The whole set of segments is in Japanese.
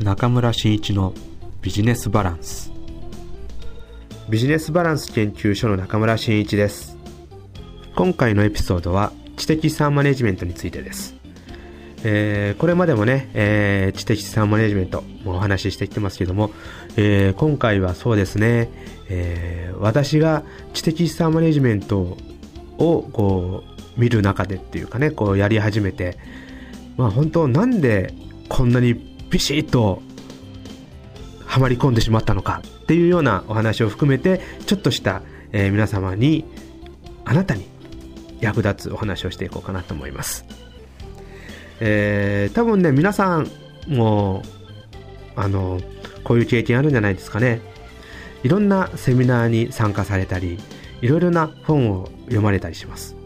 中村真一のビジネスバランス。ビジネスバランス研究所の中村真一です。今回のエピソードは知的資産マネジメントについてです。えー、これまでもね、えー、知的資産マネジメントもお話ししてきてますけども、えー、今回はそうですね、えー、私が知的資産マネジメントをこう見る中でっていうかね、こうやり始めて、まあ本当なんでこんなにビシッとはまり込んでしまったのかっていうようなお話を含めて、ちょっとした、えー、皆様に、あなたに役立つお話をしていこうかなと思います。えー、多分ね、皆さんも、あの、こういう経験あるんじゃないですかね。いろんなセミナーに参加されたり、いろいろな本を読まれたりします。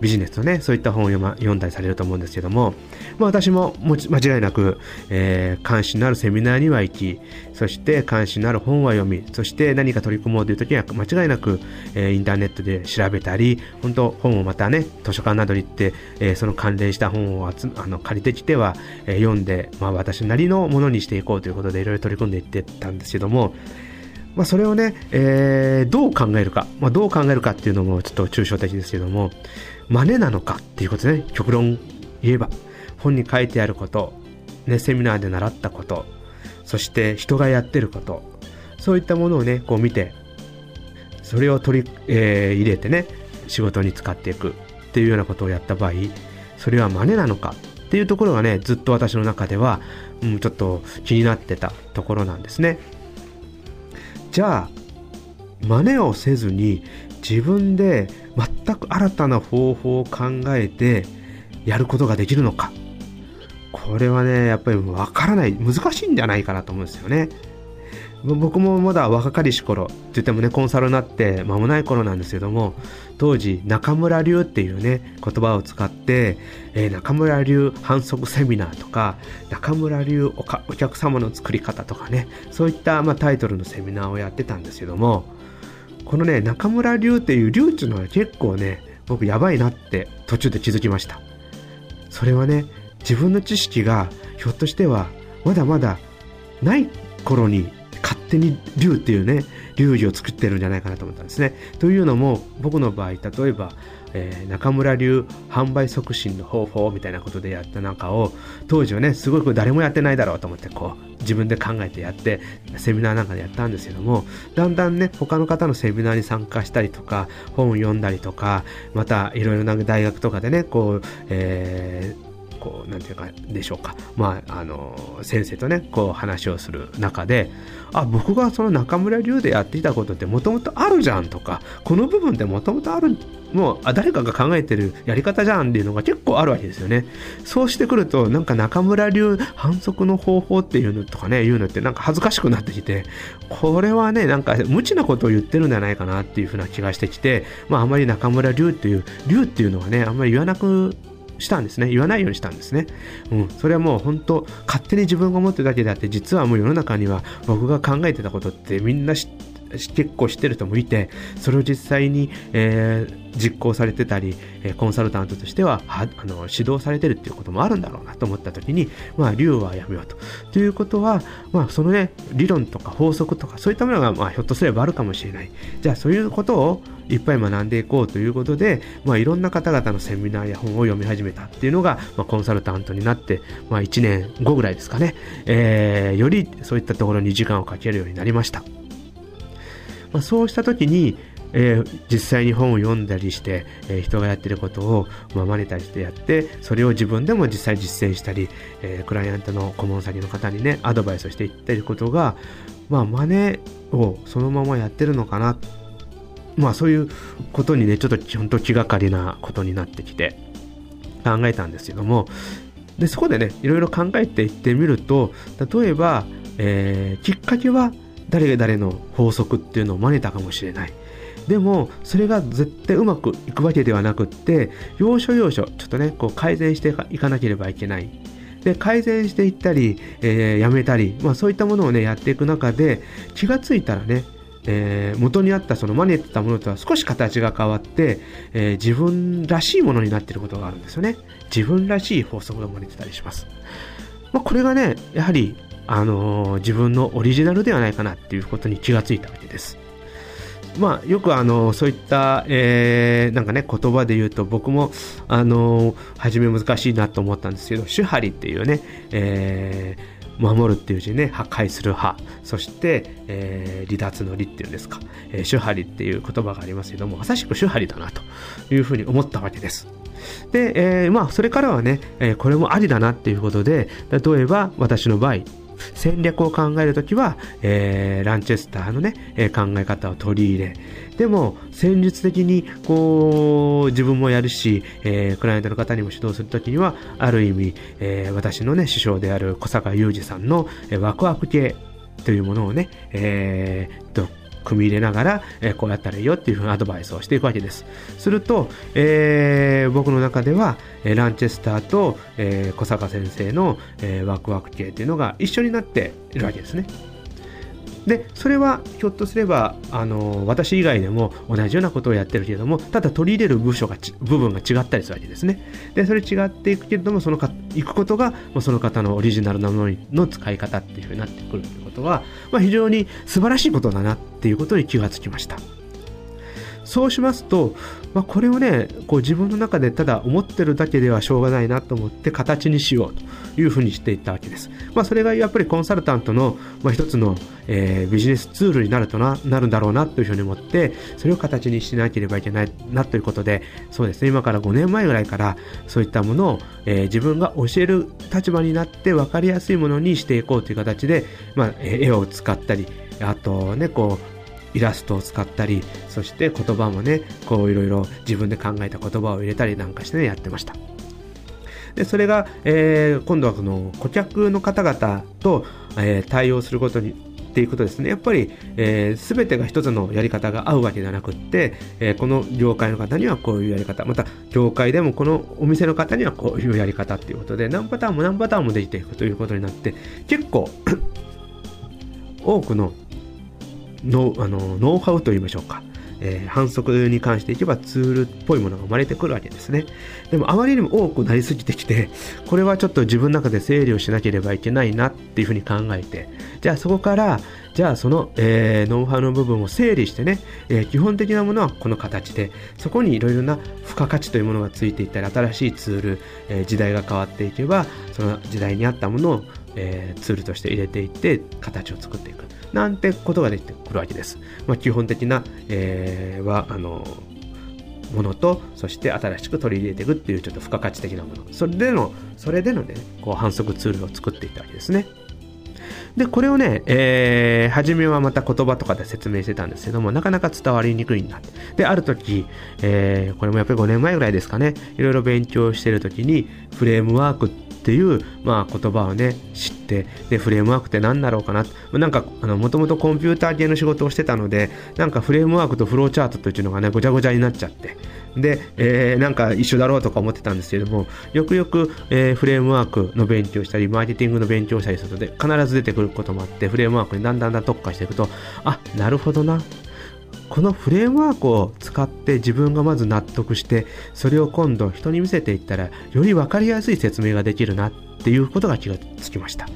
ビジネスとね、そういった本を読,、ま、読んだりされると思うんですけども、まあ、私も間違いなく、えー、関心のあるセミナーには行き、そして関心のある本は読み、そして何か取り組もうという時には間違いなく、えー、インターネットで調べたり、本当本をまたね、図書館などに行って、えー、その関連した本を集あの借りてきては、えー、読んで、まあ、私なりのものにしていこうということでいろいろ取り組んでいってたんですけども、まあ、それをね、えー、どう考えるか、まあ、どう考えるかっていうのもちょっと抽象的ですけども、真似なのかっていうことね、極論言えば、本に書いてあること、ね、セミナーで習ったこと、そして人がやってること、そういったものをね、こう見て、それを取り、えー、入れてね、仕事に使っていく。っていうようなことをやった場合、それは真似なのかっていうところがね、ずっと私の中では、うん、ちょっと気になってたところなんですね。じゃあ真似をせずに自分で全く新たな方法を考えてやることができるのか。これはねやっぱりわからない。難しいんじゃないかなと思うんですよね。僕もまだ若かりし頃って言ってもねコンサルになって間もない頃なんですけども当時中村流っていうね言葉を使って、えー、中村流反則セミナーとか中村流お客様の作り方とかねそういった、まあ、タイトルのセミナーをやってたんですけどもこのね中村流っていう流っていうのは結構ね僕やばいなって途中で気づきました。それはね自分の知識がひょっとしてはまだまだない頃に手に竜っていうね流儀を作ってるんじゃないかなと思ったんですね。というのも僕の場合例えば、えー、中村流販売促進の方法みたいなことでやった中を当時はねすごく誰もやってないだろうと思ってこう自分で考えてやってセミナーなんかでやったんですけどもだんだんね他の方のセミナーに参加したりとか本を読んだりとかまたいろいろな大学とかでねこう、えーこう、なんていうか、でしょうか。まあ、あの、先生とね、こう話をする中で、あ、僕がその中村流でやっていたことってもともとあるじゃんとか、この部分ってもともとある、もう、あ、誰かが考えてるやり方じゃんっていうのが結構あるわけですよね。そうしてくると、なんか中村流反則の方法っていうのとかね、言うのってなんか恥ずかしくなってきて、これはね、なんか無知なことを言ってるんじゃないかなっていうふうな気がしてきて、まあ、あまり中村流っていう、流っていうのはね、あんまり言わなくしたんですね。言わないようにしたんですね。うん。それはもう本当、勝手に自分が思ってるだけであって、実はもう世の中には僕が考えてたことってみんな知って結構知ってる人もいて、それを実際に、えー、実行されてたり、えコンサルタントとしてははあの指導されてるっていうこともあるんだろうなと思った時に、まあ、竜はやめようと。ということは、まあ、そのね、理論とか法則とかそういったものが、まあ、ひょっとすればあるかもしれない。じゃあ、そういうことをいっぱい学んでいこうということで、まあ、いろんな方々のセミナーや本を読み始めたっていうのが、まあ、コンサルタントになって、まあ、1年後ぐらいですかね、えー、よりそういったところに時間をかけるようになりました。まあ、そうした時に、えー、実際に本を読んだりして、えー、人がやってることを、まあ、真似たりしてやってそれを自分でも実際実践したり、えー、クライアントの顧問先の方にねアドバイスをしていったりことが、まあ、真似をそのままやってるのかな。まあそういうことにねちょっと本当気がかりなことになってきて考えたんですけどもでそこでねいろいろ考えていってみると例えば、えー、きっかけは誰々の法則っていうのを真似たかもしれない。でも、それが絶対うまくいくわけではなくって、要所要所、ちょっとね、こう改善していかなければいけない。で、改善していったり、えー、やめたり、まあそういったものをね、やっていく中で、気がついたらね、えー、元にあったその真似てたものとは少し形が変わって、えー、自分らしいものになっていることがあるんですよね。自分らしい法則が生まれてたりします。まあ、これがね、やはりあの自分のオリジナルではないかなっていうことに気がついたわけです。まあ、よくあのそういった、えー、なんかね言葉で言うと僕もあの初め難しいなと思ったんですけど手張りっていうね、えー守るっていう字ね破壊する破そして、えー、離脱の離っていうんですか、えー、手張っていう言葉がありますけどもまさしく手張りだなというふうに思ったわけですで、えー、まあそれからはね、えー、これもありだなっていうことで例えば私の場合戦略を考えるときは、えー、ランチェスターのね、えー、考え方を取り入れ、でも、戦術的に、こう、自分もやるし、えー、クライアントの方にも指導するときには、ある意味、えー、私のね、師匠である小坂雄二さんの、えー、ワクワク系というものをね、えー、と、組み入れながら、えー、こうやったらいいよっていうふうなアドバイスをしていくわけです。すると、えー、僕の中では、えランチェスターと、えー、小坂先生の、えワクワク系っていうのが一緒になっているわけですね。でそれはひょっとすればあの私以外でも同じようなことをやってるけれどもただ取り入れる部署が部分が違ったりするわけですね。でそれ違っていくけれどもそのかいくことがその方のオリジナルなものの使い方っていうふうになってくるということは、まあ、非常に素晴らしいことだなっていうことに気がつきました。そうしますと、まあ、これをねこう自分の中でただ思ってるだけではしょうがないなと思って形にしようというふうにしていったわけです、まあ、それがやっぱりコンサルタントの、まあ、一つの、えー、ビジネスツールになるとななるんだろうなというふうに思ってそれを形にしなければいけないなということでそうですね今から5年前ぐらいからそういったものを、えー、自分が教える立場になって分かりやすいものにしていこうという形で、まあ、絵を使ったりあとねこうイラストを使ったりそして言葉もねこういろいろ自分で考えた言葉を入れたりなんかしてねやってましたでそれが、えー、今度はその顧客の方々と、えー、対応することにっていうことですね。やっぱり、えー、全てが一つのやり方が合うわけではなくって、えー、この業界の方にはこういうやり方、また業界でもこのお店の方にはこういうやり方っていうことで、何パターンも何パターンもできていくということになって、結構 多くののあのノウハウといいましょうか、えー、反則に関していけばツールっぽいものが生まれてくるわけですね。でもあまりにも多くなりすぎてきて、これはちょっと自分の中で整理をしなければいけないなっていうふうに考えて、じゃあそこから、じゃあその、えー、ノウハウの部分を整理してね、えー、基本的なものはこの形で、そこにいろいろな付加価値というものがついていったり、新しいツール、え時代が変わっていけば、その時代に合ったものを、えツールとして入れていって、形を作っていく。なんてことができてくるわけです。まあ、基本的な、えー、は、あの、ものと、そして新しく取り入れていくっていうちょっと付加価値的なもの。それでの、それでのね、こう反則ツールを作っていったわけですね。で、これをね、えー、初めはまた言葉とかで説明してたんですけども、なかなか伝わりにくいんだ。で、ある時、えー、これもやっぱり5年前ぐらいですかね、いろいろ勉強してる時に、フレームワークっていう、まあ、言葉をね知ってでフレームワークって何だろうかな。なんかもともとコンピューター系の仕事をしてたのでなんかフレームワークとフローチャートというのがねごちゃごちゃになっちゃって。で、えー、なんか一緒だろうとか思ってたんですけどもよくよく、えー、フレームワークの勉強したりマーケティングの勉強したりするので必ず出てくることもあってフレームワークにだんだんだん特化していくとあなるほどな。このフレームワークを使って自分がまず納得してそれを今度人に見せていったらより分かりやすい説明ができるなっていうことが気がつきました。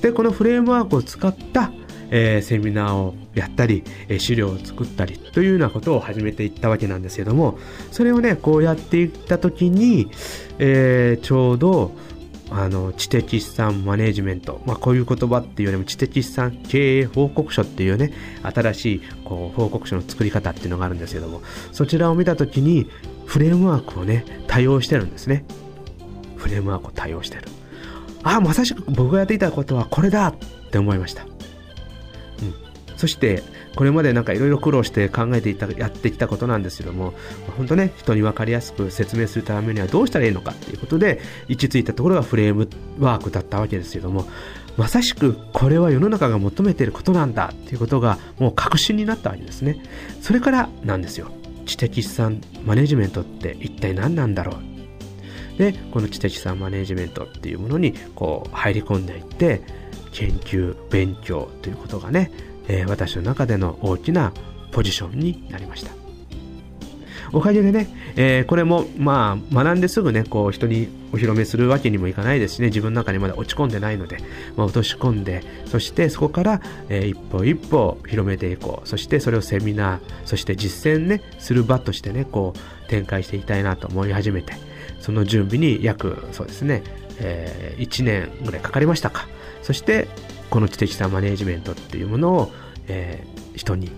でこのフレームワークを使ったえー、セミナーをやったり、えー、資料を作ったりというようなことを始めていったわけなんですけどもそれをねこうやっていった時に、えー、ちょうどあの知的資産マネジメント、まあ、こういう言葉っていうよりも知的資産経営報告書っていうね新しいこう報告書の作り方っていうのがあるんですけどもそちらを見た時にフレームワークをね対応してるんですね。フレームワークを対応してる。ああまさしく僕がやっていたことはこれだって思いました、そしてこれまでなんかいろいろ苦労して考えていたやってきたことなんですけども本当ね人に分かりやすく説明するためにはどうしたらいいのかっていうことで位置ついたところがフレームワークだったわけですけどもまさしくこれは世の中が求めていることなんだっていうことがもう確信になったわけですね。それからなんですよ。知的資産マネジメントって一体何なんだろう。でこの知的資産マネジメントっていうものにこう入り込んでいって研究勉強ということがねえー、私の中での大きなポジションになりましたおかげでね、えー、これも、まあ、学んですぐね、こう、人にお披露目するわけにもいかないですしね、自分の中にまだ落ち込んでないので、まあ、落とし込んで、そしてそこから、えー、一歩一歩広めていこう。そしてそれをセミナー、そして実践ね、する場としてね、こう、展開していきたいなと思い始めて、その準備に約、そうですね、えー、1年ぐらいかかりましたか。そして、この知的さマネジメントっていうものを、えー、人に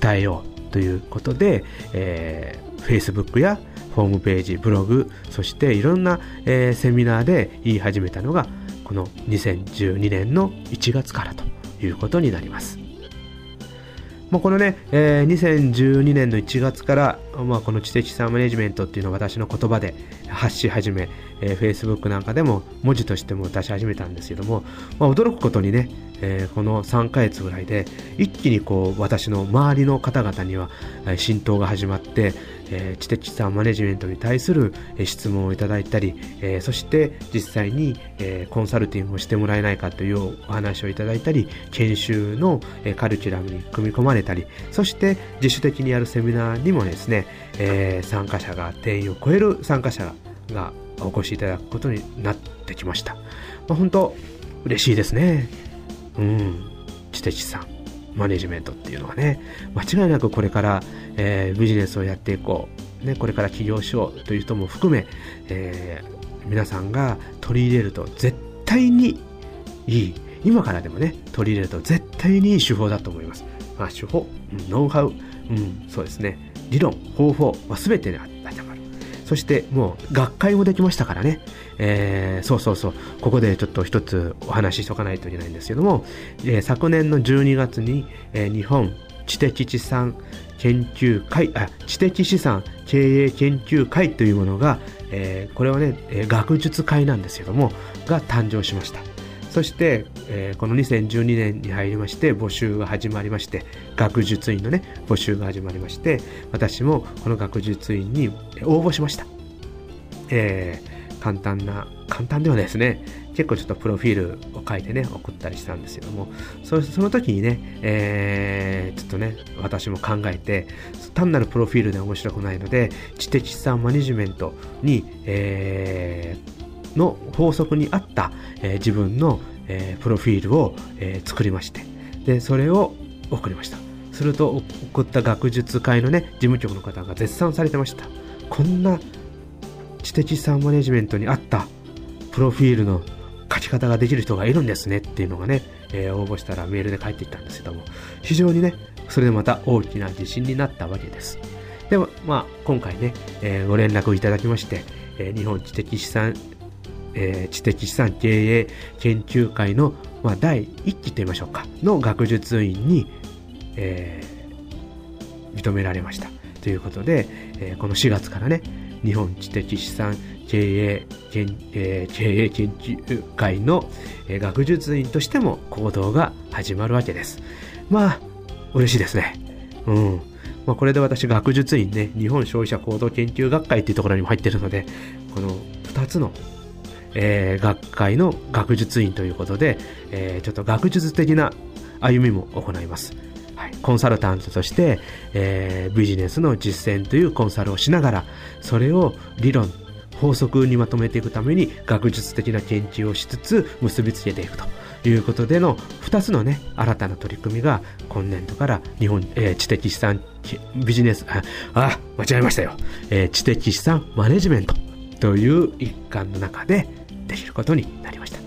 伝えようということで、えー、Facebook やホームページ、ブログ、そしていろんな、えー、セミナーで言い始めたのが、この2012年の1月からということになります。もうこのね、えー、2012年の1月から、まあ、この知的資産マネジメントっていうのを私の言葉で発し始め、えー、Facebook なんかでも文字としても出し始めたんですけども、まあ、驚くことにね、えー、この3ヶ月ぐらいで一気にこう私の周りの方々には浸透が始まって、えー、知的資産マネジメントに対する質問をいただいたり、えー、そして実際に、えー、コンサルティングをしてもらえないかというお話をいただいたり研修の、カルキュラムに組み込まれたりそして自主的にやるセミナーにもですね、え参加者が定員を超える参加者がお越しいただくことになってきました、まあ、本当嬉しいですね。うん。知的資産マネジメントっていうのはね。間違いなくこれから、えー、ビジネスをやっていこう、ね、これから起業しようという人も含め、えー、皆さんが取り入れると絶対にいい。今からでもね取り入れると絶対にいい手法だと思います、まあ、手法ノウハウ、うん、そうですね。理論方法は全てに当そしてもう学会もできましたからね、えー、そうそうそう。ここでちょっと一つお話ししとかないといけないんですけども、えー、昨年の12月に、えー、日本知的資産研究会あ知的資産経営研究会というものが、えー、これはね、え学術会なんですけどもが誕生しました。そして、えー、この2012年に入りまして募集が始まりまして学術院のね募集が始まりまして私もこの学術院に応募しました、えー、簡単な簡単ではないですね。結構ちょっとプロフィールを書いてね送ったりしたんですけども。そその時にね、えー、ちょっとね私も考えて単なるプロフィールで面白くないので知的資産マネジメントに、えー、の法則に合った、えー、自分の、えー、プロフィールを、えー、作りましてでそれを送りました。すると送った学術会のね事務局の方が絶賛されてました。こんな知的資産マネジメントに合ったプロフィールの書き方ができる人がいるんですねっていうのがね、えー、応募したらメールで返ってきたんですけども非常にねそれでまた大きな自信になったわけです。でもまあ今回ね、えー、ご連絡をいただきまして、えー、日本知的資産えー、知的資産経営研究会の、まあ、第1期と言いましょうかの学術院に、えー、認められました。ということで、えー、この4月からね日本知的資産経営研,、えー、経営研究会の、えー、学術院としても行動が始まるわけです。まあ嬉しいですね。うん。まあ、これで私学術院ね日本消費者行動研究学会っていうところにも入ってるのでこの2つのえー、学会の学術院ということで、えー、ちょっと学術的な歩みも行います。はい、コンサルタントとして、えー、ビジネスの実践というコンサルをしながら、それを理論、法則にまとめていくために学術的な研究をしつつ結びつけていくと。いうことでの2つのね、新たな取り組みが今年度から日本、えー、知的資産ビジネス、あ、あ間違えましたよ、えー、知的資産マネジメントという一環の中でできることになりました。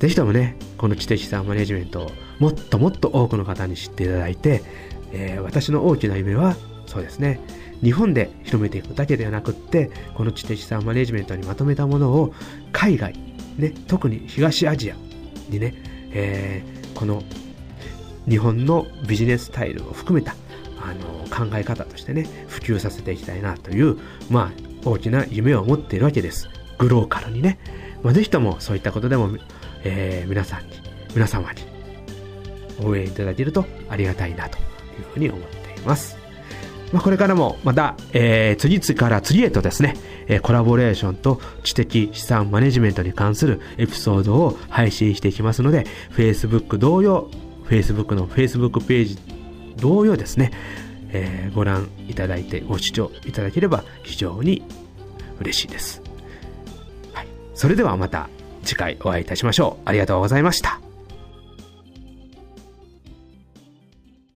ぜひともね、この知的資産マネジメントをもっともっと多くの方に知っていただいて、えー、私の大きな夢は、そうですね、日本で広めていくだけではなくって、この知的資産マネジメントにまとめたものを海外、ね、特に東アジアにね、えー、この日本のビジネススタイルを含めたあの考え方としてね、普及させていきたいなという、まあ、大きな夢を持っているわけです。グローカルにね、まあ、ぜひともそういったことでも、えー、皆さんに、皆様に応援いただけるとありがたいなというふうに思っています。まあ、これからもまた、えー、次々から次へとですね、えー、コラボレーションと知的資産マネジメントに関するエピソードを配信していきますので、Facebook 同様、Facebook の Facebook ページ同様ですね、えーご覧いただいてご視聴いただければ非常に嬉しいです。それではまた次回お会いいたしましょう。ありがとうございました。